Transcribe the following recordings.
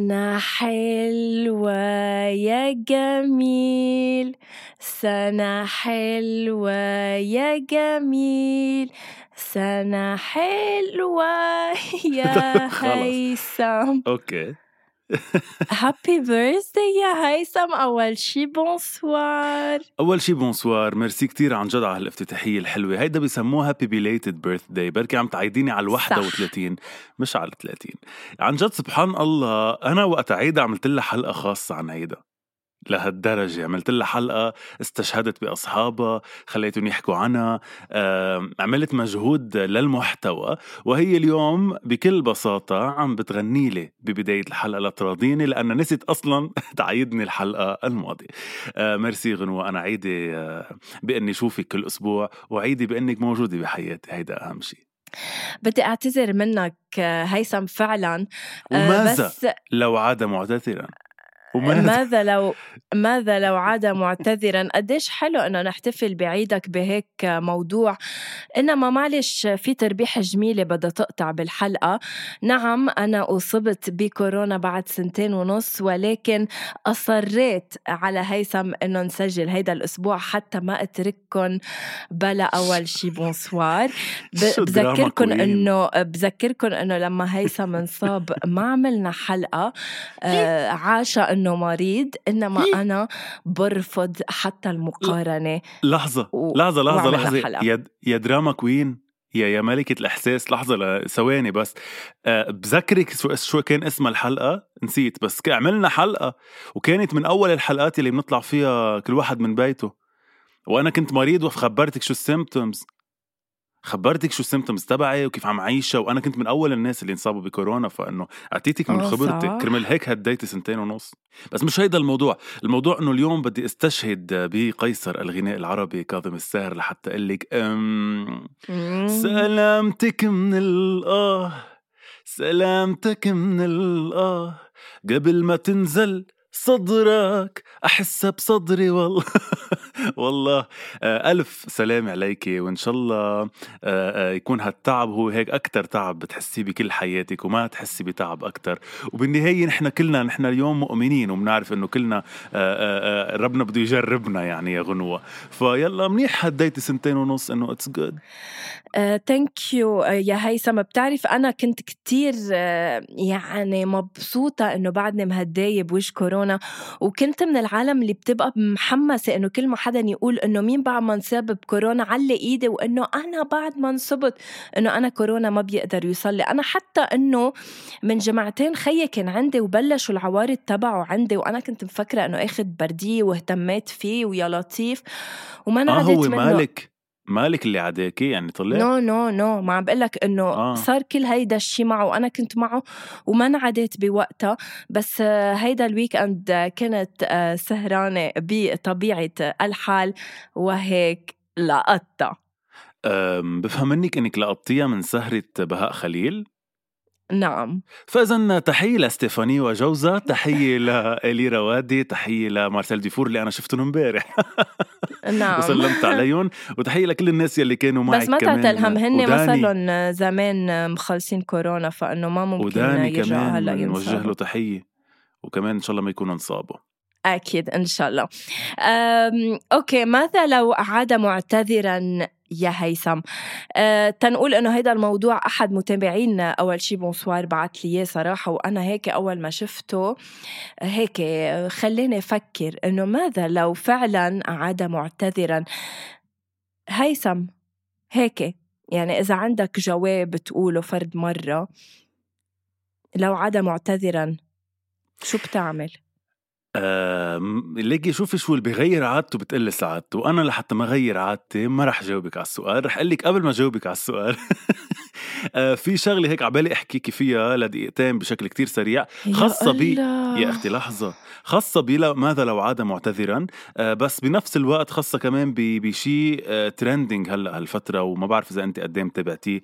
سنة حلوة يا جميل سنة حلوة يا جميل سنة حلوة يا. هيثم okay happy birthday يا هيثم. أول شي بونسوار أول شي بونسوار ميرسي كتير عن جد على هالافتتاحية الحلوة. هيدا بسموها happy belated birthday بركي عم تعيديني على ال 31 مش على ال 30 عن جد سبحان الله أنا وقت عيدا عملت لها حلقة خاصة عن عيدا لهالدرجة. عملت لها حلقة استشهدت بأصحابها خليتهم يحكوا عنها. عملت مجهود للمحتوى وهي اليوم بكل بساطة عم بتغني لي ببداية الحلقة لتراضيني لأنها نسيت أصلا تعيدني الحلقة الماضية. آه، ميرسي غنوة أنا عيدي آه، بإني شوفك كل أسبوع وعيدي بإنك موجودة بحياتي. هيدا أهم شيء بدي أعتذر منك آه، هيثم فعلا. وماذا؟ بس لو عاد معتذرا. وماذا ماذا لو ماذا لو عاد معتذرا؟ قديش حلو إنه نحتفل بعيدك بهيك موضوع. إنما معلش في تربيحه جميلة بدها تقطع بالحلقة. نعم أنا أصبت بكورونا بعد سنتين ونص ولكن أصريت على هيثم إنه نسجل هيدا الأسبوع حتى ما اترككم بلا أول شي. bonsoir. بذكركم. انه بذكركم إنه لما هيثم انصاب ما عملنا حلقة. آه عاشا إنه مريض إنما أنا برفض حتى المقارنة. لحظة و- لحظة لحظة لحظة. حلقة. يا يا drama queen يا يا ملكة الإحساس. لحظة ثواني بس. أه بذكرك شو شو كان اسم الحلقة؟ نسيت بس عملنا حلقة. وكانت من أول الحلقات اللي بنطلع فيها كل واحد من بيته. وأنا كنت مريض وخبرتك شو ال symptoms خبرتك شو ال symptoms تبعي وكيف عم عيشها وأنا كنت من أول الناس اللي انصابوا بكورونا فإنه أعطيتك من خبرتك صح. كرمال هيك هديتي سنتين ونص بس مش هيدا الموضوع الموضوع إنه اليوم بدي أستشهد بقيصر الغناء العربي كاظم الساهر لحتى أقول لك أم. سلامتك من الآه سلامتك من الآه قبل ما تنزل صدرك أحسها بصدري والله. والله ألف سلام عليك وإن شاء الله آه، آه، يكون هالتعب هو هيك أكتر تعب بتحسيه بكل حياتك وما تحسي بتعب أكتر. وبالنهاية نحن كلنا نحن اليوم مؤمنين وبنعرف إنه كلنا آه، ربنا بده يجربنا يعني يا غنوة. فيلا منيح هديتي سنتين ونص إنه it's good thank you يا هيثم. بتعرف أنا كنت كتير آه، يعني مبسوطة إنه بعدني مهدايه بوش كورونا. وكنت من العالم اللي بتبقى محمسة إنه كل ما حدا يقول إنه مين بعد ما انصاب بكورونا علي إيدي وإنه أنا بعد ما انصبت إنه أنا كورونا ما بيقدر يوصل لي أنا حتى إنه من جمعتين خيي كان عندي وبلشوا العوارض تبعه عندي وأنا كنت مفكرة إنه اخذ بردية واهتميت فيه ويا لطيف. وما آه نعدت هو منه. مالك؟ مالك اللي عداكي يعني طلع نو نو نو. ما عم بقول لك إنه آه. صار كل هيدا الشيء معه وأنا كنت معه وما انعديت بوقتها. بس آه، هيدا ال weekend آه، كنت آه، سهرانة بطبيعة الحال وهيك لقطتها. بفهم منك إنك لقطتيها من سهرة بهاء خليل. نعم. فاذا تحية لستيفاني وجوزة تحية لإلي روادي تحية لمارسيل ديفور اللي أنا شفتهم امبارح. نعم. وسلمت عليهم وتحية لكل الناس يلي كانوا معك بس ما تعتلهم هن ما صار زمان مخلصين كورونا فإنه ما ممكن وداني كمان هلا بنوجه له تحية وكمان إن شاء الله ما يكونوا انصابوا. أكيد إن شاء الله. okay ماذا لو عاد معتذرا يا هيثم أه تنقول إنه هيدا الموضوع أحد متابعينا أول شي bonsoir بعت لي إياه صراحة وأنا هيك أول ما شفته هيك خليني أفكر إنه ماذا لو فعلا عاد معتذرا هيثم هيك يعني إذا عندك جواب تقوله فرد مرة لو عاد معتذرا شو بتعمل؟ ليكي شوفي شو اللي بغير عادته بتقلي سعادته وأنا لحتى ما غير عادتي ما رح جاوبك على السؤال رح أقول لك قبل ما جاوبك على السؤال. آه، في شغلة هيك عبالي احكيكي فيها لدقيقتين بشكل كتير سريع. خاصة بي يا أختي لحظة. خاصة بي ماذا لو عاد معتذرا. آه، بس بنفس الوقت خاصة كمان بشيء ترندنج آه، هلأ هالفترة وما بعرف إذا أنت قد إيه متابعتيه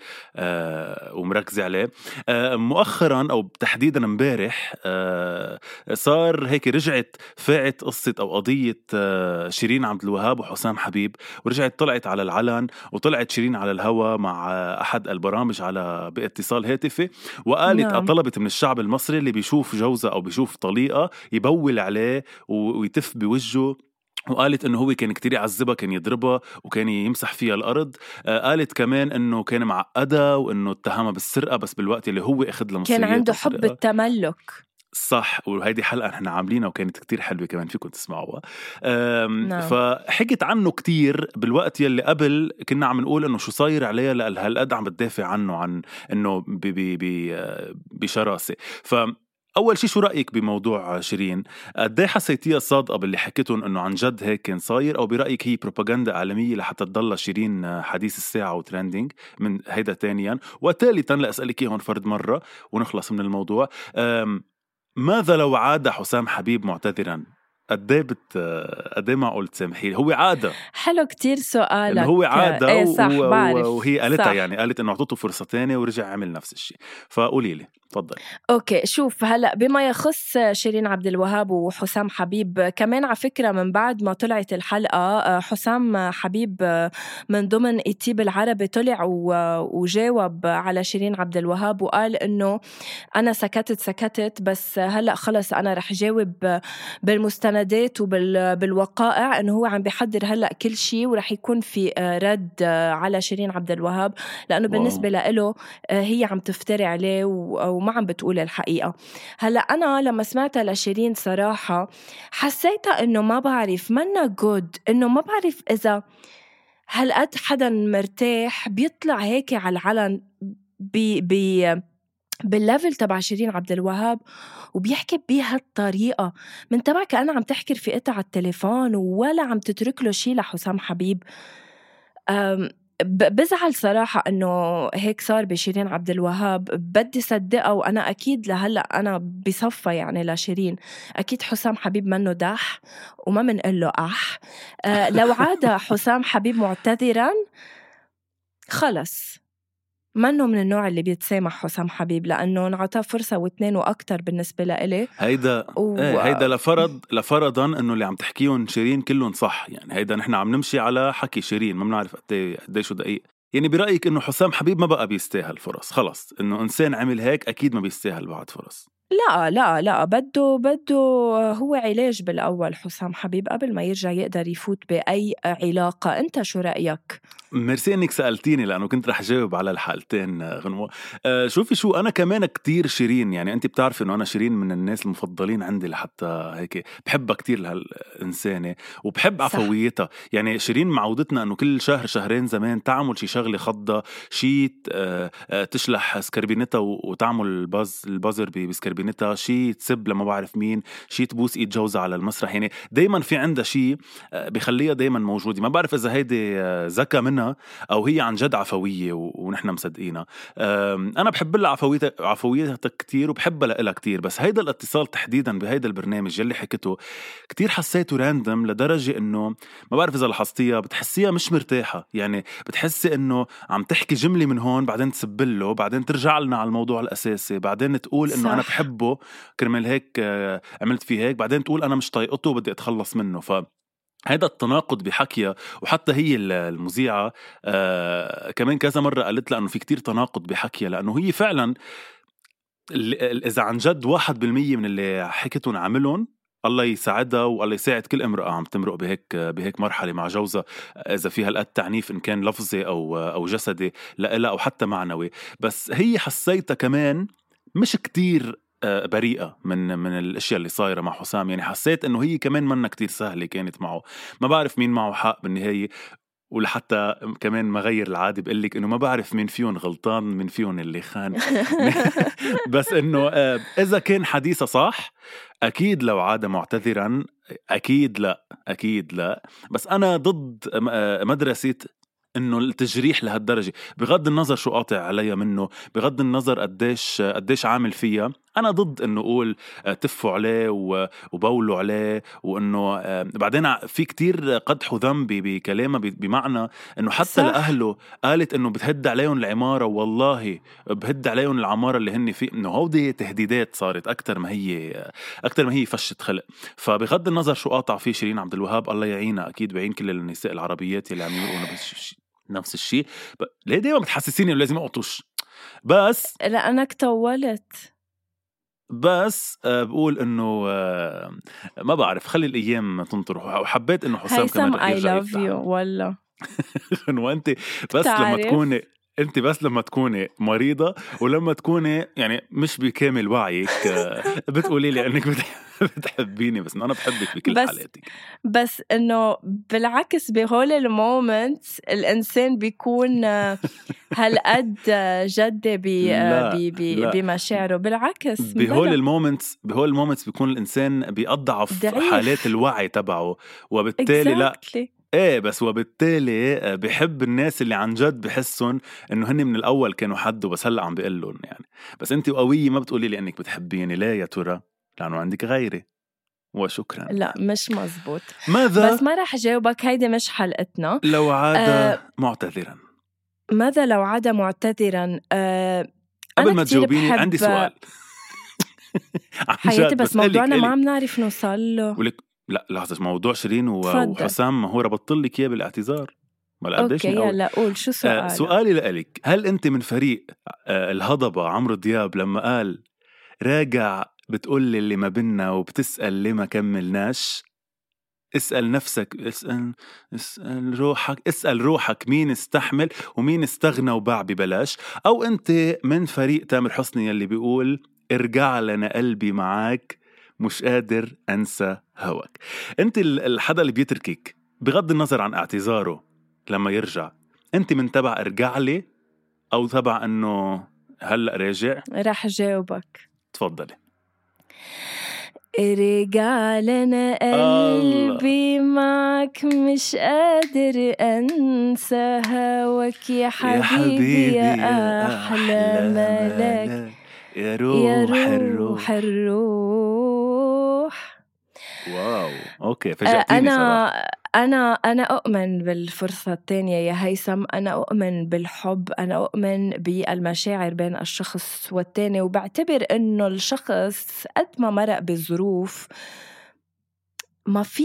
ومركزة عليه. مؤخرا أو تحديدا امبارح صار هيك رجعت فاعت قصة أو قضية شيرين عبد الوهاب وحسام حبيب ورجعت طلعت على العلن وطلعت شيرين على الهوا مع أحد البرامج على باتصال هاتفي وقالت نعم. طلبت من الشعب المصري اللي بيشوف جوزها أو بيشوف طليقة يبول عليه ويتف بوجهه وقالت إنه هو كان كتير يعذبها كان يضربها وكان يمسح فيها الأرض. آه قالت كمان إنه كان معقدها وإنه اتهمها بالسرقة بس بالوقت اللي هو أخذ لها كان عنده حب التملك. صح وهيدي حلقة نحن عاملينها وكانت كتير حلوة كمان فيكم تسمعوها. نعم. فحكت عنه كتير بالوقت يلي قبل كنا عم نقول إنه شو صاير عليها هالقد عم بتدافع عنه عن إنه بشراسة. ف أول شيء شو رأيك بموضوع شيرين؟ قد إيه حسيتيها صادقة باللي حكيتهم إنه عن جد هيك كان صاير؟ أو برأيك هي بروباغندا اعلاميه لحتى تضل شيرين حديث الساعة وترندنج من هيدا ثانيا وثالثا لأسألك إياهم فرد مرة ونخلص من الموضوع. ماذا لو عاد حسام حبيب معتذرا؟ قد إيه بت قد إيه معقول تسامحيه هو عادة. حلو كتير سؤالك. هو عادة إيه صح و... بعرف. وهي قالتها يعني قالت إنه أعطته فرصة ثانية ورجع عمل نفس الشيء. فقولي لي تفضل okay شوف هلأ بما يخص شيرين عبد الوهاب وحسام حبيب كمان على فكرة من بعد ما طلعت الحلقة حسام حبيب من ضمن ET بالعربي طلع وجاوب على شيرين عبد الوهاب وقال إنه أنا سكتت سكتت بس هلأ خلص أنا رح جاوب بالمستندات وبالوقائع إنه هو عم بيحضر هلأ كل شيء ورح يكون في رد على شيرين عبد الوهاب. لأنه بالنسبة له هي عم تفتري عليه و وما عم بتقول الحقيقة. هلأ أنا لما سمعتها لشيرين صراحة حسيتها إنه ما بعرف منا good إنه ما بعرف إذا هالقد حدا مرتاح بيطلع هيك على العلن بي بي بال level تبع شيرين عبد الوهاب وبيحكي بهالطريقة. من تبع كأنها عم تحكي رفيقتها على التليفون ولا عم تترك له شي لحسام حبيب. بزعل صراحة إنه هيك صار بشيرين عبد الوهاب. بدي صدقها وأنا أكيد لهلأ أنا بصفى يعني لشيرين. أكيد حسام حبيب منه دح وما منقول له أح. أه لو عاد حسام حبيب معتذرا خلص. منه من النوع اللي بيتسامح حسام حبيب؟ لأنه انعطاه فرصة واثنين وأكثر بالنسبة لإلي. هيدا و... إيه هيدا لفرض لفرضا إنه اللي عم تحكيهم شيرين كلهم صح. يعني هيدا نحن عم نمشي على حكي شيرين ما بنعرف قد إيه قد شو دقيق. يعني برأيك إنه حسام حبيب ما بقى بيستاهل فرص؟ خلص إنه إنسان عمل هيك أكيد ما بيستاهل بعد فرص. لا لا لا بده بده هو علاج بالأول حسام حبيب قبل ما يرجع يقدر يفوت بأي علاقة. أنت شو رأيك؟ ميرسي إنك سألتيني لأنه كنت رح جاوب على الحالتين غنوة. آه شوفي شو أنا كمان كتير شيرين يعني أنت بتعرفي إنه أنا شيرين من الناس المفضلين عندي لحتى هيك بحبها كتير لهالإنسانة وبحب عفويتها. يعني شيرين معودتنا إنه كل شهر شهرين زمان تعمل شي شغلة خضة شي آه آه تشلح سكربينتها وتعمل الباز البازر بسكربينتها شي تسب لما بعرف مين شي تبوس إيد جوزها على المسرح. يعني دايما في عندها شي آه، بخليها دايما موجودة. ما بعرف إذا هيدي آه، ذكى منها أو هي عن جد عفوية ونحن مصدقينها. أنا بحب لها عفويتها عفويتها كثير وبحبها لها كثير بس هيدا الاتصال تحديدا بهيدا البرنامج يلي حكيته كثير حسيته راندم لدرجة إنه ما بعرف إذا لاحظتيها بتحسيها مش مرتاحة. يعني بتحسي إنه عم تحكي جملة من هون بعدين تسبله بعدين ترجع لنا على الموضوع الأساسي بعدين تقول إنه أنا بحبه كرمال هيك آه، عملت فيه هيك بعدين تقول أنا مش طايقته وبدي أتخلص منه. ف هذا التناقض بحكيها وحتى هي المذيعة آه كمان كذا مرة قالت لها أنه في كتير تناقض بحكيها لأنه هي فعلا إذا عن جد واحد بالمية من اللي حكيتهم عملهم الله يساعدها والله يساعد كل امرأة عم تمرق بهيك بهيك مرحلة مع جوزها إذا فيها هالقد تعنيف إن كان لفظي أو أو جسدي لإلها أو حتى معنوي. بس هي حسيتها كمان مش كتير آه، بريئة من من الأشياء اللي صايرة مع حسام. يعني حسيت إنه هي كمان منا كتير سهلة كانت معه. ما بعرف مين معه حق بالنهاية ولحتى كمان ما غير العادي بقول لك إنه ما بعرف مين فيهم غلطان مين فيهم اللي خان. بس إنه آه، إذا كان حديثها صح أكيد لو عاد معتذرا أكيد لا أكيد لا. بس أنا ضد آه، مدرسة إنه التجريح لهالدرجة. بغض النظر شو قاطع عليها منه بغض النظر قديش قديش عامل فيها. أنا ضد إنه أقول آه، تفوا عليه وبولوا عليه وإنه آه، بعدين في كتير قدح وذنب بكلامها بمعنى إنه حتى صح. لأهله قالت إنه بتهد عليهم العمارة والله بهد عليهم العمارة اللي هن فيه إنه هودي تهديدات صارت أكثر ما هي أكثر ما هي فشه خلق. فبغض النظر شو قاطع فيه شيرين عبد الوهاب الله يعينها أكيد بعين كل النساء العربيات اللي عم يقولوا نفس الشيء ب... ليه دايما بتحسسيني إنه لازم اقطش بس لانك طولت بس آه، بقول إنه آه، ما بعرف خلي الأيام تنطر. وحبيت إنه حسام كمان I love you والله. وانت بس لما تكوني انت بس لما تكوني مريضة ولما تكوني يعني مش بكامل وعيك آه، بتقولي لي انك بتحبيني بس أنا بحبك بكل بس حالاتك. بس إنه بالعكس بهول ال moment الإنسان بيكون آه، هالقد جدي بمشاعره. بالعكس بهول ال moments بهول ال moments بيكون الإنسان بيضعف حالات الوعي تبعه وبالتالي exactly. لا إيه بس وبالتالي آه، بحب الناس اللي عن جد بحسهم إنه هن من الأول كانوا حد وبس هلأ عم بقول لهم يعني. بس انت قوية ما بتقولي لي إنك بتحبيني. ليه يا ترى لأنه عندك غيري وشكرا. لا مش مزبوط. ماذا؟ بس ما رح جاوبك هيدي مش حلقتنا. لو عاد آه معتذرا. ماذا لو عاد معتذرا؟ آه قبل ما تجاوبيني عندي سؤال. حياتي بس موضوعنا ما عم نعرف نوصل له. ولك لا لحظة موضوع شيرين وحسام ما هو ربط لك إياه بالاعتذار؟ ما قديش أوكي يلا قول شو سؤالك؟ آه سؤالي لك هل أنت من فريق آه الهضبة عمرو دياب لما قال راجع بتقول لي اللي ما بينا وبتسأل ليه ما كملناش اسأل نفسك اسأل اسأل روحك اسأل روحك مين استحمل ومين استغنى وباع ببلاش؟ أو أنت من فريق تامر حسني يلي بيقول ارجع لنا قلبي معاك مش قادر أنسى هواك. أنت الحدا اللي بيتركك بغض النظر عن اعتذاره لما يرجع أنت من تبع ارجع لي أو تبع أنه هلأ راجع؟ رح جاوبك. تفضلي. رجع لنا قلبي معك مش قادر أنسى هواك. يا حبيبي يا, يا أحلى ملاك يا روح, يا روح الروح, الروح. wow. okay فاجأتيني أنا صراحة. أنا أنا أؤمن بالفرصة الثانية يا هيثم أنا أؤمن بالحب أنا أؤمن بالمشاعر بين الشخص والتاني وبعتبر إنه الشخص قد ما مرق بظروف ما في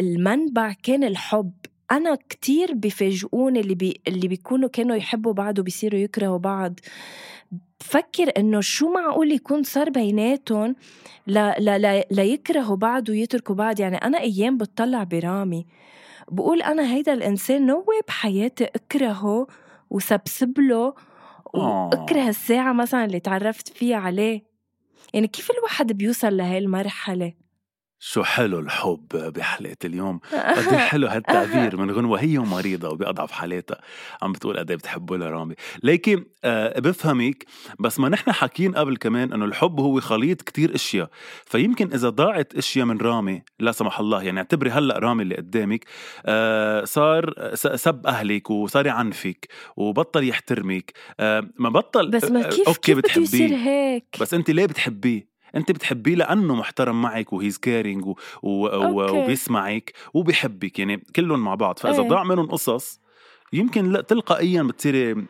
المنبع كان الحب. أنا كتير بفاجئوني اللي بي اللي بيكونوا كانوا يحبوا بعض وبيصيروا يكرهوا بعض. بفكر إنه شو معقول يكون صار بيناتهم لا لا لا ليكرهوا بعض ويتركوا بعض. يعني أنا أيام بتطلع برامي بقول أنا هيدا الإنسان نو بحياتي أكرهه وسبسب له واكره الساعة مثلا اللي تعرفت فيها عليه. يعني كيف الواحد بيوصل لهي المرحلة؟ شو حلو الحب بحلقة اليوم. قد إيه حلو هالتعبير من غنوة هي مريضة وبأضعف حالاتها. عم بتقول قد إيه بتحبه لرامي ليكي آه بفهمك بس ما نحن حاكيين قبل كمان إنه الحب هو خليط كتير أشياء. فيمكن إذا ضاعت أشياء من رامي لا سمح الله يعني اعتبري هلأ رامي اللي قدامك آه صار سب أهلك وصار يعنفك وبطل يحترمك. آه ما بطل بس ما كيف أوكي كيف بتحبيه. هيك؟ بس انت ليه بتحبيه؟ انت بتحبيه لأنه محترم معك وهيز و... و... وبيسمعك وبيحبك يعني كلهم مع بعض. فإذا إيه. ضاع منهم قصص يمكن لا تلقائيا بتصيري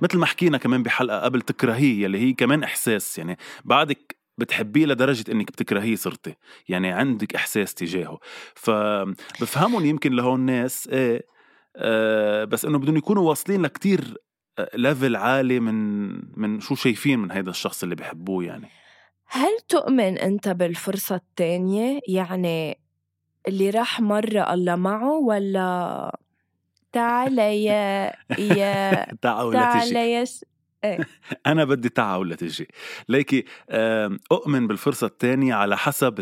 مثل ما حكينا كمان بحلقة قبل تكرهيه يلي هي كمان إحساس يعني بعدك بتحبيه لدرجة إنك بتكرهيه صرتي يعني عندك إحساس تجاهه. فبفهمهم يمكن لهون ناس إيه آه بس إنه بدهم يكونوا واصلين لكتير ليفل عالي من من شو شايفين من هيدا الشخص اللي بحبوه يعني. هل تؤمن أنت بالفرصة التانية؟ يعني اللي راح مرة الله معه ولا تعال يا يا تعا ولا تعال تجي يا إيه. أنا بدي تعا ولا تجي ليكي آم، أؤمن بالفرصة الثانية على حسب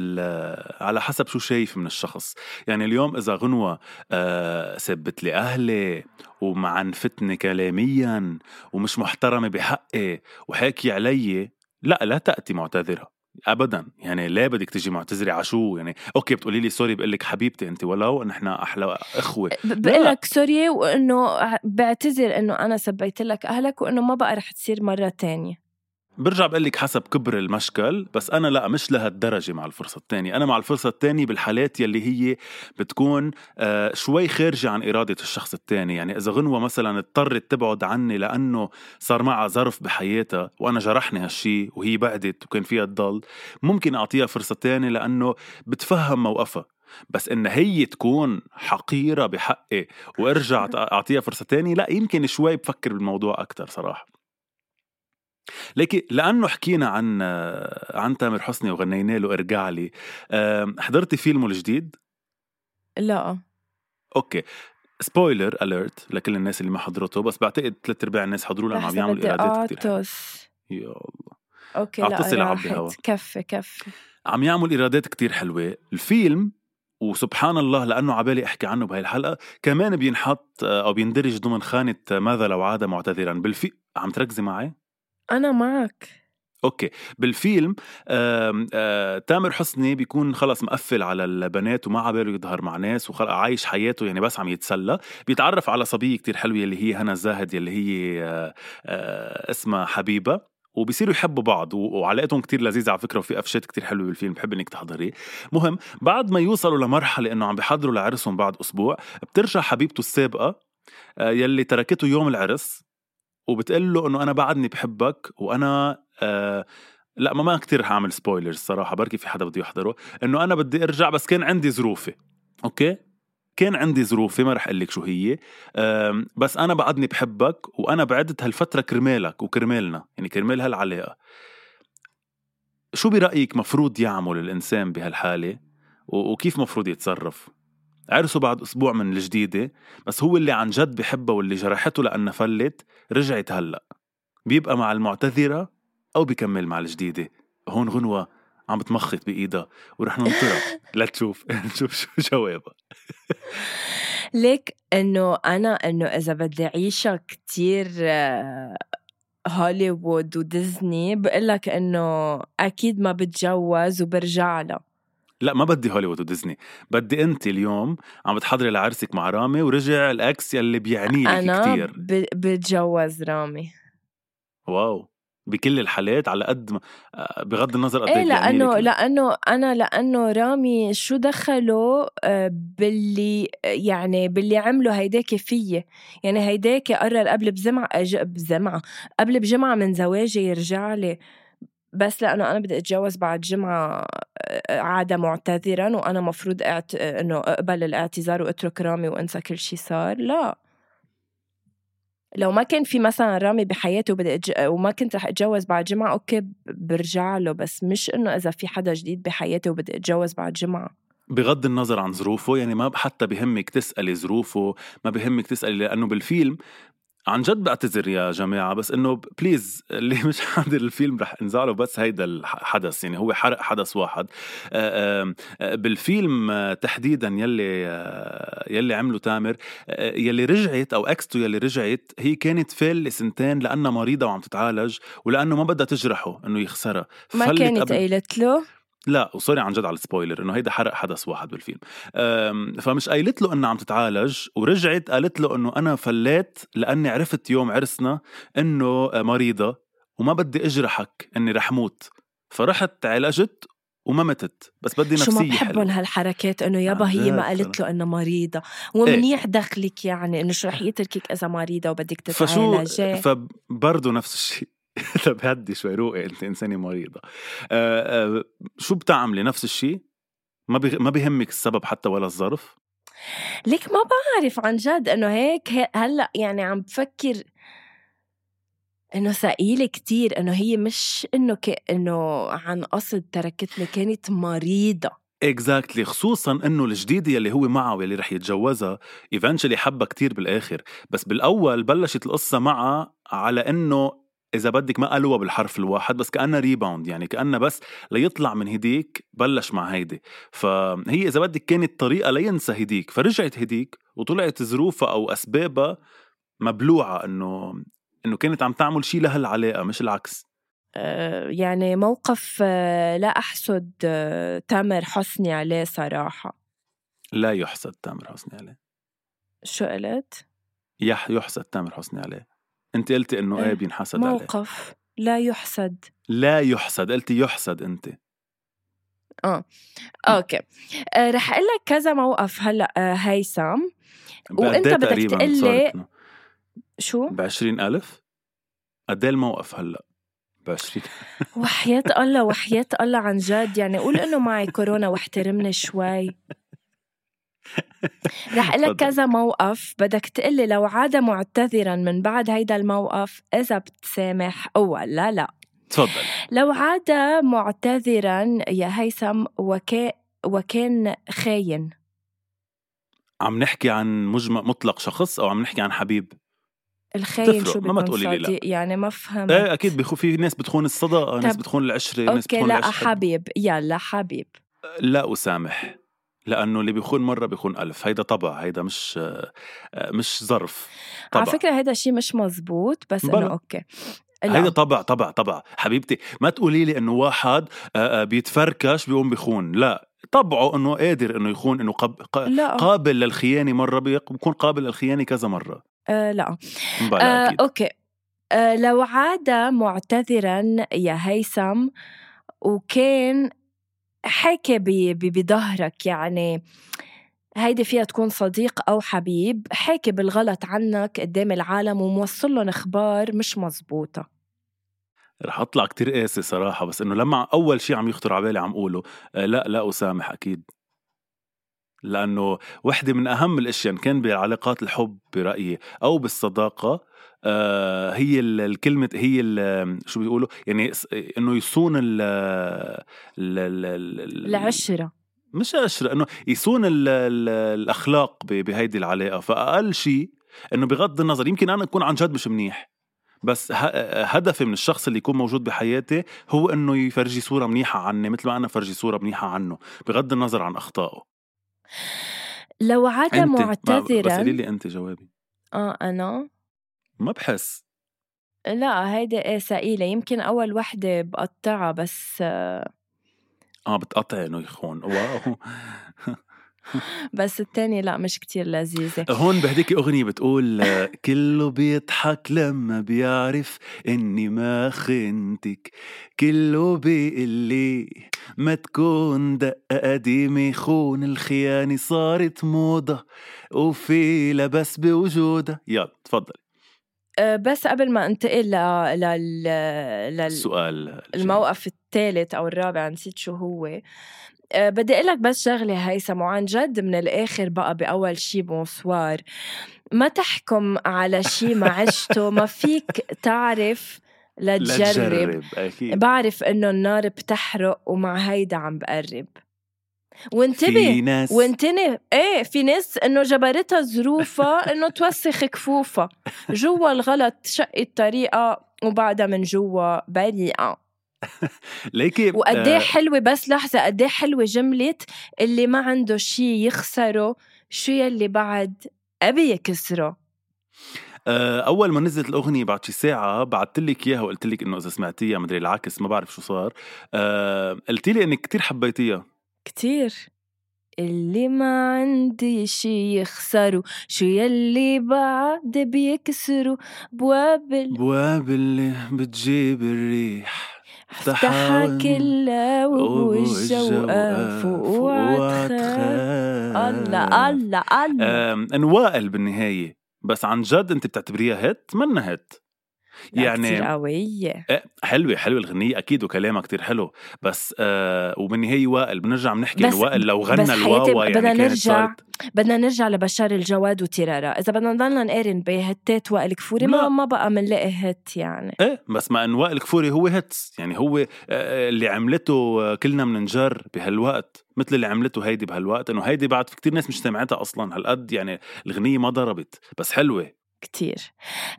على حسب شو شايف من الشخص يعني اليوم إذا غنوة آه، سبت لي أهلي ومعنفتني كلاميا ومش محترمة بحقي وحاكي علي لا لا تأتي معتذرة ابدا. يعني ليه بدك تجي معتذرة على شو؟ يعني okay بتقولي لي sorry بقول لك حبيبتي أنت ولو نحن أحلى إخوة. بقول لك sorry وإنه بعتذر إنه أنا سبيت لك أهلك وإنه ما بقى رح تصير مرة تانية. برجع بقول لك حسب كبر المشكل بس أنا لا مش لهالدرجة مع الفرصة الثانية أنا مع الفرصة الثانية بالحالات يلي هي بتكون آه شوي خارجة عن إرادة الشخص الثاني يعني إذا غنوة مثلا اضطرت تبعد عني لأنه صار معها ظرف بحياتها وأنا جرحني هالشي وهي بعدت وكان فيها تضل ممكن أعطيها فرصة ثانية لأنه بتفهم موقفها. بس إن هي تكون حقيرة بحقي وأرجع أعطيها فرصة تانية لا يمكن شوي بفكر بالموضوع أكثر صراحة. لكن لأنه حكينا عن عن تامر حسني وغنينا له ارجع لي. حضرتي فيلمه الجديد؟ لا. okay. spoiler alert لكل الناس اللي ما حضرته بس بعتقد ثلاث أرباع الناس حضروا لأنه عم يعملوا إيرادات كثير يا الله. okay لا. راحت. كفي كفي. عم يعمل إيرادات كتير حلوة. الفيلم وسبحان الله لأنه عبالي أحكي عنه بهي الحلقة كمان بينحط آه، أو بيندرج ضمن خانة ماذا لو عاد معتذرا. بالفي عم تركزي معي؟ أنا معك okay. بالفيلم تامر حسني بيكون خلص مقفل على البنات وما عباله يظهر مع ناس وخلص عايش حياته يعني بس عم يتسلى. بيتعرف على صبية كتير حلوة اللي هي هنا زاهد اللي هي آه آه اسمها حبيبة وبصيروا يحبوا بعض وعلاقتهم كتير لذيذة على فكرة وفي قفشات كتير حلوة بالفيلم بحب إنك تحضريه. مهم بعد ما يوصلوا لمرحلة إنه عم بيحضروا لعرسهم بعد أسبوع بترجع حبيبته السابقة آه يلي تركته يوم العرس. وبتقول له إنه أنا بعدني بحبك وأنا آه لا ما ما كثير رح اعمل spoilers صراحة بركي في حدا بده يحضره. إنه أنا بدي أرجع بس كان عندي ظروفي okay؟ كان عندي ظروفي ما رح أقول لك شو هي. بس أنا بعدني بحبك وأنا بعدت هالفترة كرمالك وكرمالنا يعني كرمال هالعلاقة. شو برأيك مفروض يعمل الإنسان بهالحالة؟ وكيف مفروض يتصرف؟ عرسه بعد أسبوع من الجديدة بس هو اللي عن جد بحبها واللي جرحته لأنها فلت رجعت هلأ. بيبقى مع المعتذرة أو بكمل مع الجديدة. هون غنوة عم بتمخط بإيدها ورح ننطرها. لتشوف نشوف شو جوابها. ليك إنه أنا إنه إذا بدي أعيشها كتير آه، هوليوود وديزني بقول لك إنه أكيد ما بتجوز وبرجع لها. لا ما بدي هوليوود وديزني. بدي انت اليوم عم بتحضري لعرسك مع رامي ورجع الأكس يلي بيعني لك أنا كتير. ب- بتجوز رامي. واو. بكل الحالات على قد ما آه، بغض النظر قد إيه لأنه. لأنه أنا لأنه رامي شو دخله آه، باللي يعني باللي عمله هيداك فيي. يعني هيداك قرر قبل بزمعة أج- بزمعة قبل بجمعة من زواجي يرجع لي. بس لأنه أنا بدي أتجوز بعد جمعة آه، عاد معتذرا وأنا مفروض أعت... إنه أقبل الاعتذار وأترك رامي وأنسى كل شي صار. لا. لو ما كان في مثلا رامي بحياتي وبدي أتج... وما كنت رح أتجوز بعد جمعة okay برجع له. بس مش إنه إذا في حدا جديد بحياتي وبدي أتجوز بعد جمعة. بغض النظر عن ظروفه يعني ما حتى بهمك تسألي ظروفه ما بهمك تسألي لأنه بالفيلم عن جد بعتذر يا جماعة بس إنه please اللي مش حاضر الفيلم رح انزعله بس هيدا الحدث يعني هو حرق حدث واحد. آه، آه، بالفيلم تحديدا يلي آه، يلي عمله تامر يلي رجعت أو ex ته يلي رجعت هي كانت فالة سنتين لأنها مريضة وعم تتعالج ولأنه ما بدها تجرحه إنه يخسرها. ما كانت قبل- قايلت له؟ لا و sorry عن جد على ال spoiler إنه هيدا حرق حدث واحد بالفيلم. فمش قايلت له انها عم تتعالج ورجعت قالت له إنه أنا فليت لأني عرفت يوم عرسنا إنه مريضة وما بدي أجرحك إني رح موت. فرحت عالجت وما متت بس بدي شو ما نفسية بحبهم هالحركات إنه يابا هي ما قالت له انها مريضة إيه. ومنيح دخلك يعني إنه شو رح يتركك إذا مريضة وبدك فشو تتعالجي. فبرضه نفس الشيء. طب هدي شوي روقي انت انسانه مريضه أه أه شو بتعملي؟ نفس الشيء ما بي... ما بيهمك السبب حتى ولا الظرف؟ ليك ما بعرف عن جد إنه هيك هي- هلأ يعني عم بفكر إنه ثقيلة كتير إنه هي مش إنه ك... إنه عن قصد تركتني كانت مريضة. exactly exactly. خصوصا إنه الجديدة يلي هو معها واللي رح يتجوزها eventually حبها كتير بالآخر. بس بالأول بلشت القصة معها على إنه إذا بدك ما قالوها بالحرف الواحد بس كأنها rebound يعني كأنها بس ليطلع من هديك بلش مع هيدي. فهي إذا بدك كانت طريقة لينسى هديك. فرجعت هديك وطلعت ظروفها أو أسبابها مبلوعة إنه إنه كانت عم تعمل شيء لهالعلاقة مش العكس. آه، يعني موقف آه، لا أحسد آه، تامر حسني عليه صراحة. لا يحسد تامر حسني عليه. شو قلت؟ يح يحسد تامر حسني عليه. انت قلتي إنه إيه. بينحسد عليه. موقف لا يحسد. لا يحسد قلتي يحسد انت. آه. أوكي. آه رح أقول لك كذا موقف هلأ آه هيثم. وأنت بدك تقول لي شو؟ ب ألف؟ قد إيه الموقف هلأ؟ ب 20 وحياة الله وحياة الله عن جد. يعني قول إنه معي كورونا واحترمني شوي. رح لك كذا موقف بدك تقلي لو عاد معتذرا من بعد هيدا الموقف إذا بتسامح. أو لا لا. تفضل. لو عاد معتذرا يا هيثم وكا وكان خاين. عم نحكي عن مجمع مطلق شخص أو عم نحكي عن حبيب؟ الخاين شو ما تقولي لي لا. يعني ما فهمت. إيه أكيد بخو في ناس بتخون الصداقه ناس بتخون العشرة ناس بتخون لا العشرة. حبيب. يلا حبيب. لا أسامح. لأنه اللي بيخون مرة بيخون ألف. هيدا طبع هيدا مش مش ظرف. طبع. على فكرة هيدا شيء مش مزبوط بس إنه أوكي. هيدا طبع طبع طبع. حبيبتي ما تقولي لي إنه واحد بيتفركش بيقوم بيخون. لا. طبعه إنه قادر إنه يخون إنه قاب... قابل للخيانة مرة بيكون قابل للخيانة كذا مرة. آه لا. آه أوكي. آه لو عاد معتذرا يا هيثم وكان حكي بظهرك يعني. هيدي فيها تكون صديق أو حبيب حكي بالغلط عنك قدام العالم وموصل لهم أخبار مش مزبوطة رح أطلع كتير قاسي صراحة بس إنه لما أول شيء عم يخطر على بالي عم أقوله آه، لا لا أسامح أكيد. لأنه وحدة من أهم الأشياء إن كان بعلاقات الحب برأيي أو بالصداقة هي الكلمة هي شو بيقولوا؟ يعني إنه يصون ال العشرة. مش عشرة إنه يصون ال ال الأخلاق بهيدي العلاقة. فأقل شيء إنه بغض النظر يمكن أنا أكون عن جد مش منيح بس هدفي من الشخص اللي يكون موجود بحياتي هو إنه يفرجي صورة منيحة عني مثل ما أنا فرجي صورة منيحة عنه بغض النظر عن أخطائه. لو عاد معتذرا بس قولي لي أنت جوابي. آه أنا ما بحس لا هيدي إيه ثقيلة يمكن أول وحدة بقطعها بس آه. بتقطعي إنه يخون. واو. بس التانية لا مش كتير لذيذة. هون بهديك أغنية بتقول كله بيضحك لما بيعرف إني ما خنتك. كله بيقلي ما تكون دقة قديمة. يخون الخيانة صارت موضة وفي لبس بوجودها. يلا تفضلي. بس قبل ما انتقل لل للسؤال الموقف الثالث أو الرابع نسيت شو هو. أه، بدي أقول لك بس شغلة هيثم وعن جد من الآخر بقى بأول شي بونسوار. ما تحكم على شي ما عشته ما فيك تعرف لتجرب أكيد. بعرف إنه النار بتحرق ومع هيدا عم بقرب. وانتبه في ناس وانتبه إيه في ناس إنه جبرتها ظروفها إنه توسخ كفوفها. جوا الغلط شقت طريقه وبعدها من جوا بريئة. ليكي وقد إيه حلوة بس لحظة قد إيه حلوة جملة اللي ما عنده شيء يخسره شو يلي بعد؟ أبي يكسره. آه، أول ما نزلت الأغنية بعد شي ساعة بعثت لك إياها وقلت لك إنه إذا سمعتيها مدري العكس ما بعرف شو صار. أه قلتي لي إنك كثير حبيتيها. كتير. اللي ما عندي شي يخسروا شو يلي بعد بيكسروا. بواب بواب اللي بتجيب الريح. افتحها كلها وبوجه وقف الله الله الله. انوائل بالنهاية. بس عن جد أنت بتعتبريها هيت؟ منا هيت. يعني كتير قوية إيه، حلوة حلوة الغنية. أكيد وكلامها كتير حلو. بس آه وبالنهاية وائل بنرجع بنحكي إنه وائل لو غنى الواوا يعني بدنا نرجع بدنا نرجع لبشار الجواد وتيرارا. إذا بدنا نضلنا نقارن بهتات وائل كفوري ما ما بقى منلاقي هت يعني. إيه بس مع إنه وائل كفوري هو هتس يعني هو آه اللي عملته آه، كلنا بننجر بهالوقت مثل اللي عملته هيدي بهالوقت. إنه هيدي بعد في كتير ناس مش سامعتها أصلا. هالقد يعني الغنية ما ضربت. بس حلوة. كتير.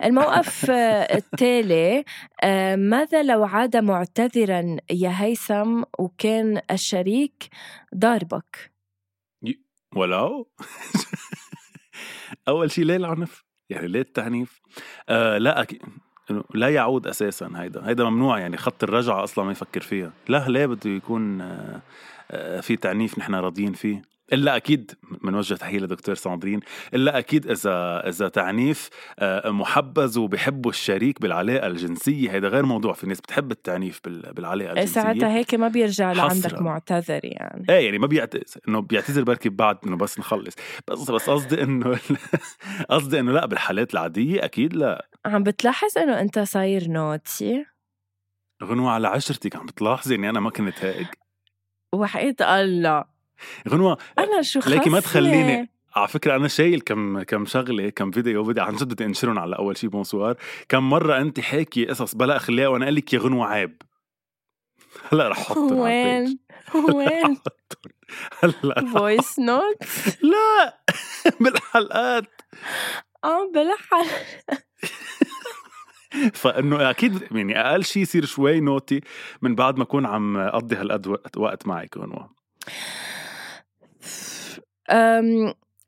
الموقف التالي آه، ماذا لو عاد معتذرا يا هيثم وكان الشريك ضاربك؟ ولو أول شيء ليه العنف يعني ليه التعنيف. آه لا أكيد لا يعود أساسا هيدا. هيدا ممنوع يعني خط الرجعة أصلا ما يفكر فيها. لا ليه بده يكون آه آه في تعنيف نحن راضيين فيه. إلا أكيد بنوجه تحية لدكتور ساندرين إلا أكيد إذا إذا تعنيف آه، محبذ وبحبوا الشريك بالعلاقة الجنسية هذا غير موضوع في ناس بتحب التعنيف بالعلاقة الجنسية. ساعتها هيك ما بيرجع لعندك معتذر يعني. إيه يعني ما بيعتذر إنه بيعتذر بركي بعد إنه بس نخلص. بس بس قصدي إنه قصدي إنه لا بالحالات العادية أكيد لا. عم بتلاحظ إنه أنت صاير naughty؟ غنوة على عشرتك عم بتلاحظي إني أنا ما كنت هيك؟ وحقيقة الله. غنوة أنا شو ليكي ما تخليني على فكرة أنا شايل كم كم شغلة كم فيديو بدي عن جد بدي أنشرهم على أول شيء bonsoir كم مرة أنت حاكي قصص بلا أخلاق وأنا قال لك يا غنوة عيب. هلأ رح احطهم وين؟ وين؟ هلأ voice note لا! بالحلقات. آه بالحلقات فإنه أكيد يعني أقل شيء يصير شوي naughty من بعد ما أكون عم أقضي هالقد وقت معك غنوة.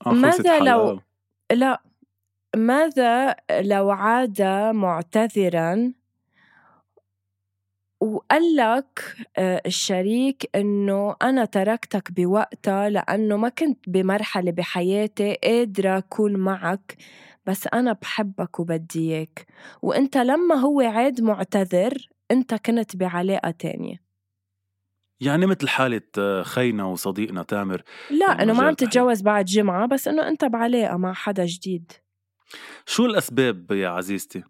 ماذا لو لا ماذا لو عاد معتذرا وقال لك آه، الشريك إنه أنا تركتك بوقتها لأنه ما كنت بمرحلة بحياتي قادرة أكون معك بس أنا بحبك وبدي إياك. وإنت لما هو عاد معتذر إنت كنت بعلاقة تانية. يعني مثل حالة آه، خينا وصديقنا تامر لا إنه ما عم تتجوز بعد جمعة بس إنه أنت بعلاقة مع حدا جديد. شو الأسباب يا عزيزتي؟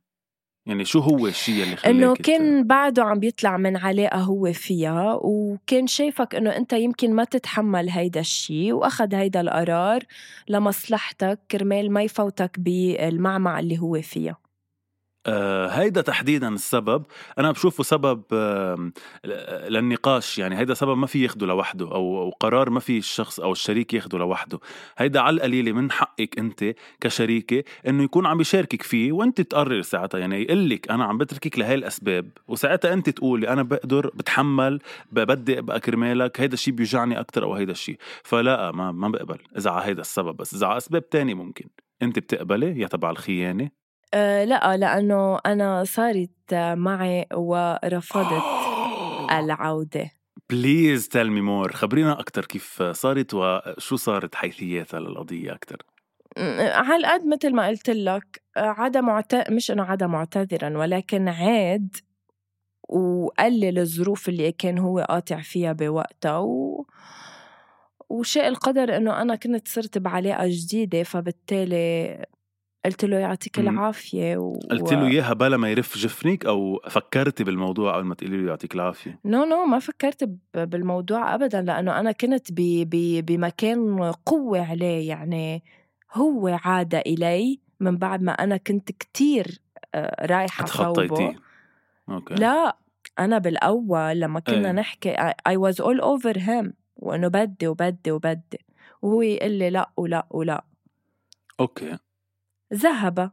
يعني شو هو الشيء اللي خلاك انه كان بعده عم بيطلع من علاقة هو فيها وكان شايفك إنه أنت يمكن ما تتحمل هيدا الشيء وأخذ هيدا القرار لمصلحتك كرمال ما يفوتك بالمعمعة اللي هو فيها. آه هيدا تحديدا السبب. أنا بشوفه سبب آه للنقاش. يعني هيدا سبب ما في ياخده لوحده أو قرار ما في الشخص أو الشريك ياخده لوحده. هيدا على القليلة من حقك أنت كشريكة إنه يكون عم يشاركك فيه وأنت تقرر ساعتها. يعني يقول لك أنا عم بتركك لهي الأسباب وساعتها أنت تقولي أنا بقدر بتحمل بدي ابقى كرمالك هيدا الشيء بيوجعني أكثر أو هيدا الشيء فلا ما ما بقبل إذا على هيدا السبب. بس إذا على أسباب تانية ممكن. أنت بتقبلي يا تبع الخيانة أه لأ لأنه أنا صارت معي ورفضت العودة. please tell me more خبرينا أكتر كيف صارت وشو صارت حيثياتها للقضية أكتر. على قد مثل ما قلت لك عدا معت... مش إنه عدا معتذرا ولكن عاد وقلل الظروف اللي كان هو قاطع فيها بوقتها و... وشاء القدر إنه أنا كنت صرت بعلاقة جديدة فبالتالي قلت له يعطيك العافية و... قلت له إياها بلا ما يرف جفنك أو فكرتي بالموضوع قبل ما تقولي له يعطيك العافية؟ no, no, ما فكرت بالموضوع أبدا لأنه أنا كنت ب... ب... بمكان قوة عليه يعني هو عاد إلي من بعد ما أنا كنت كتير آه، رايحة صوبه okay. لا أنا بالأول لما كنا أي. نحكي I was all over him وإنه بدي وبدي وبدي وهو يقول لي لا ولا ولا okay ذهب.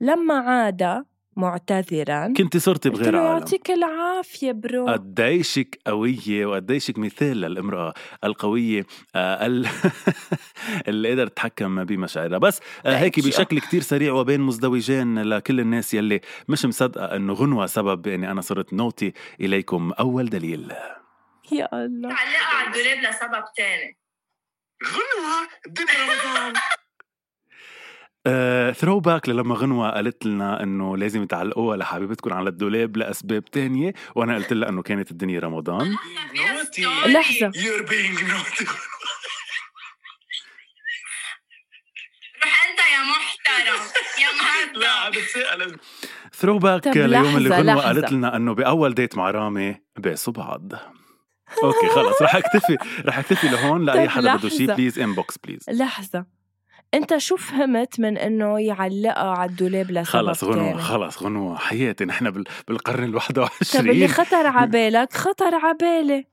لما عاد معتذرا كنت صرتي بغير عالم. يعطيك العافية bro. قديشك قوية وقديشك مثال للامرأة القوية آه، اللي قدرت تتحكم بمشاعرها. بس آه، هيك بشكل كتير سريع وبين مزدوجين لكل الناس يلي مش مصدقة إنه غنوة سبب باني أنا صرت naughty إليكم أول دليل. يا الله. تعلقها على الدولاب لسبب تاني. غنوة الدنيا رمضان. throwback للما غنوة قالت لنا إنه لازم تعلقوها لحبيبتكم على الدولاب لأسباب تانية وأنا قلت لها إنه كانت الدنيا رمضان. لحظة. روح أنت يا محترم يا مهذب لا عم بتسأل. throwback ليوم اللي غنوة. قالت لنا إنه بأول date مع رامي باسوا بعض. okay خلص. رح أكتفي رح أكتفي لهون لأي حدا بده شيء. please inbox please لحظة. أنت شو فهمت من إنه يعلقها على الدولاب لسبب خلص غنوة تاني؟ خلص غنوة. حياتي نحن بال- بالقرن ال طب اللي 21 خطر عبالك خطر عبالي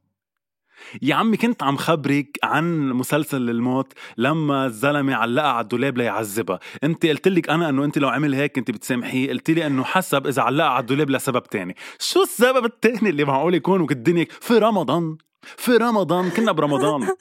يا عمي كنت عم خبرك عن مسلسل الموت لما الزلمة علقها على الدولاب ليعذبها. أنت قلت لك أنا إنه أنت لو عمل هيك أنت بتسامحيه. قلت لي إنه حسب إذا علقها على الدولاب لسبب تاني. شو السبب التاني اللي معقول يكون وكالدنيا في رمضان. في رمضان. كنا برمضان.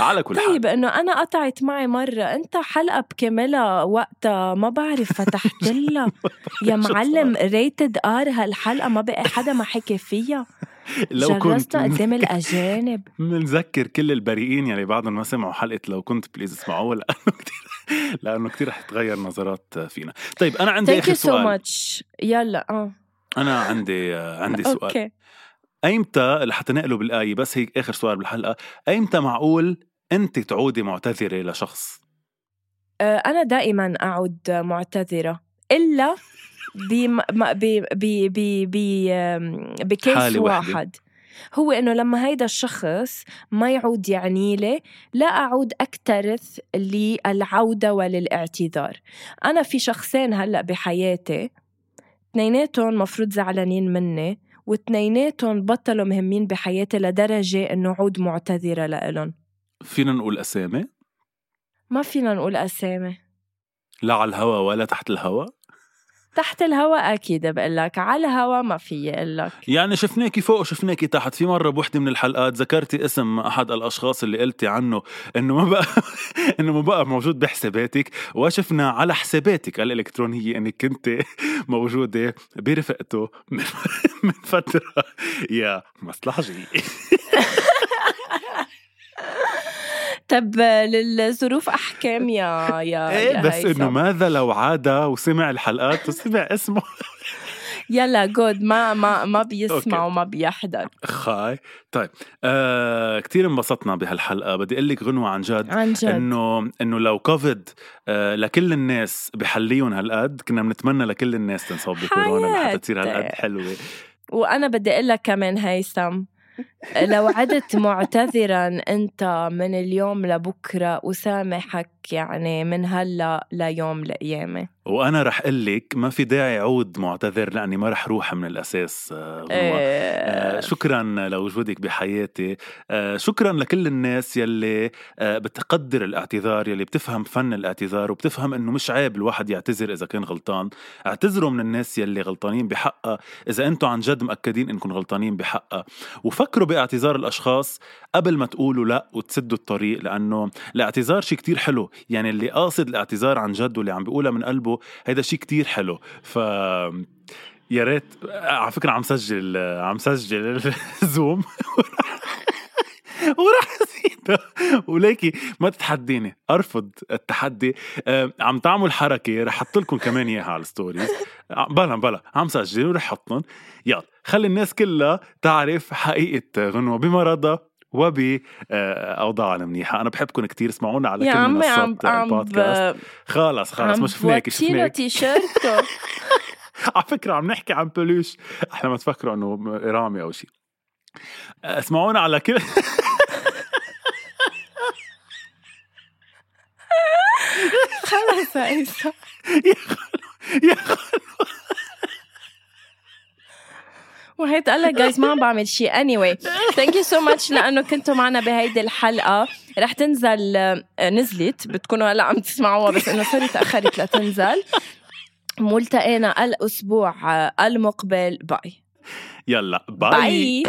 على كل حال. طيب إنه أنا قطعت معي مرة. أنت حلقة بكاملها وقتها ما بعرف فتحت لها. يا معلم ريتد ار هالحلقة ما بقى حدا ما حكي فيها. لو كنت قدام الأجانب. بنذكر كل البريئين يلي بعدهم ما سمعوا حلقة لو كنت بليز اسمعوها لأنه كثير لأنه كثير رح تغير نظرات فينا. طيب أنا عندي ثانك آخر يو سو سؤال. ماتش يلا آه. أنا عندي عندي سؤال. أوكي. أيمتى اللي حتنقله بالايه بس هيك آخر سؤال بالحلقة. أيمتى معقول أنت تعودي معتذرة لشخص آه، أنا دائما أعود معتذرة إلا بم- ب ب ب ب بكيس. واحد. هو إنه لما هيدا الشخص ما يعود يعني لي لا أعود أكترث للعودة وللاعتذار. أنا في شخصين هلأ بحياتي اثنيناتهم مفروض زعلانين مني واثنيناتهم بطلوا مهمين بحياتي لدرجة إنه عود معتذرة لإلهم فينا نقول أسامي؟ ما فينا نقول أسامي. لا على الهوا ولا تحت الهوا؟ تحت الهواء أكيد بقول لك على الهواء ما في أقول لك. يعني شفناكي فوق وشفناكي تحت. في مرة بوحدة من الحلقات ذكرتي اسم أحد الأشخاص اللي قلتي عنه إنه ما بقى إنه ما بقى موجود بحساباتك وشفنا على حساباتك الإلكترونية إنك كنت موجودة برفقته من, من فترة. يا مصلحجي طب للظروف أحكام يا يا, إيه يا بس. إنه ماذا لو عاد وسمع الحلقات وسمع اسمه؟ يلا جود ما ما ما بيسمع. وما بيحضر. خاي. طيب آه كتير انبسطنا بهالحلقة. بدي أقول لك غنوة عن جد. عن جد. انه إنه لو كوفيد آه لكل الناس بحليهم هالقد كنا بنتمنى لكل الناس تنصاب بكورونا. لحتى تصير هالقد. حلوة. وأنا بدي أقول لك كمان هيثم لو عدت معتذرا أنت من اليوم لبكرة وسامحك يعني من هلا ليوم القيامه وأنا رح أقول لك ما في داعي عود معتذر لأني ما رح روح من الأساس آه غنوة. آه إيه. شكرا لوجودك بحياتي. آه شكرا لكل الناس يلي بتقدر الاعتذار يلي بتفهم فن الاعتذار وبتفهم إنه مش عيب الواحد يعتذر إذا كان غلطان. اعتذروا من الناس يلي غلطانين بحقها. إذا أنتم عن جد مأكدين إنكم غلطانين بحقها. وفكروا باعتذار الأشخاص قبل ما تقولوا لا وتسدوا الطريق لأنه الاعتذار شيء كتير حلو. يعني اللي قاصد الاعتذار عن جد واللي عم بيقولها من قلبه هيدا شيء كتير حلو. ف يا ريت على فكرة عم سجل عم سجل الزوم وراح زيدها وليكي ما تتحديني أرفض التحدي. آه، عم تعمل حركة رح أحط لكم كمان إياها على الستوريز بلا بلا. عم سجل ورح احطهم يلا خلي الناس كلها تعرف حقيقة غنوة بمرضها وبأوضاعها المنيحة أنا بحبكم كتير اسمعونا على كل منصات البودكاست ب... خلص خلص عم ما شفناك تيشيرته على فكرة عم نحكي عن بلوش. إحنا ما تفكروا إنه رامي أو شيء اسمعونا على كل خلص يا خلو يا خلو وهيدا قال لك جايز ما عم بعمل شيء anyway ثانك يو سو ماتش لأنه كنتوا معنا بهيدي الحلقة. رح تنزل آه، نزلت. بتكونوا هلأ عم تسمعوها بس إنه صارت تاخرت لتنزل. ملتقينا الأسبوع آه، المقبل. bye يلا bye bye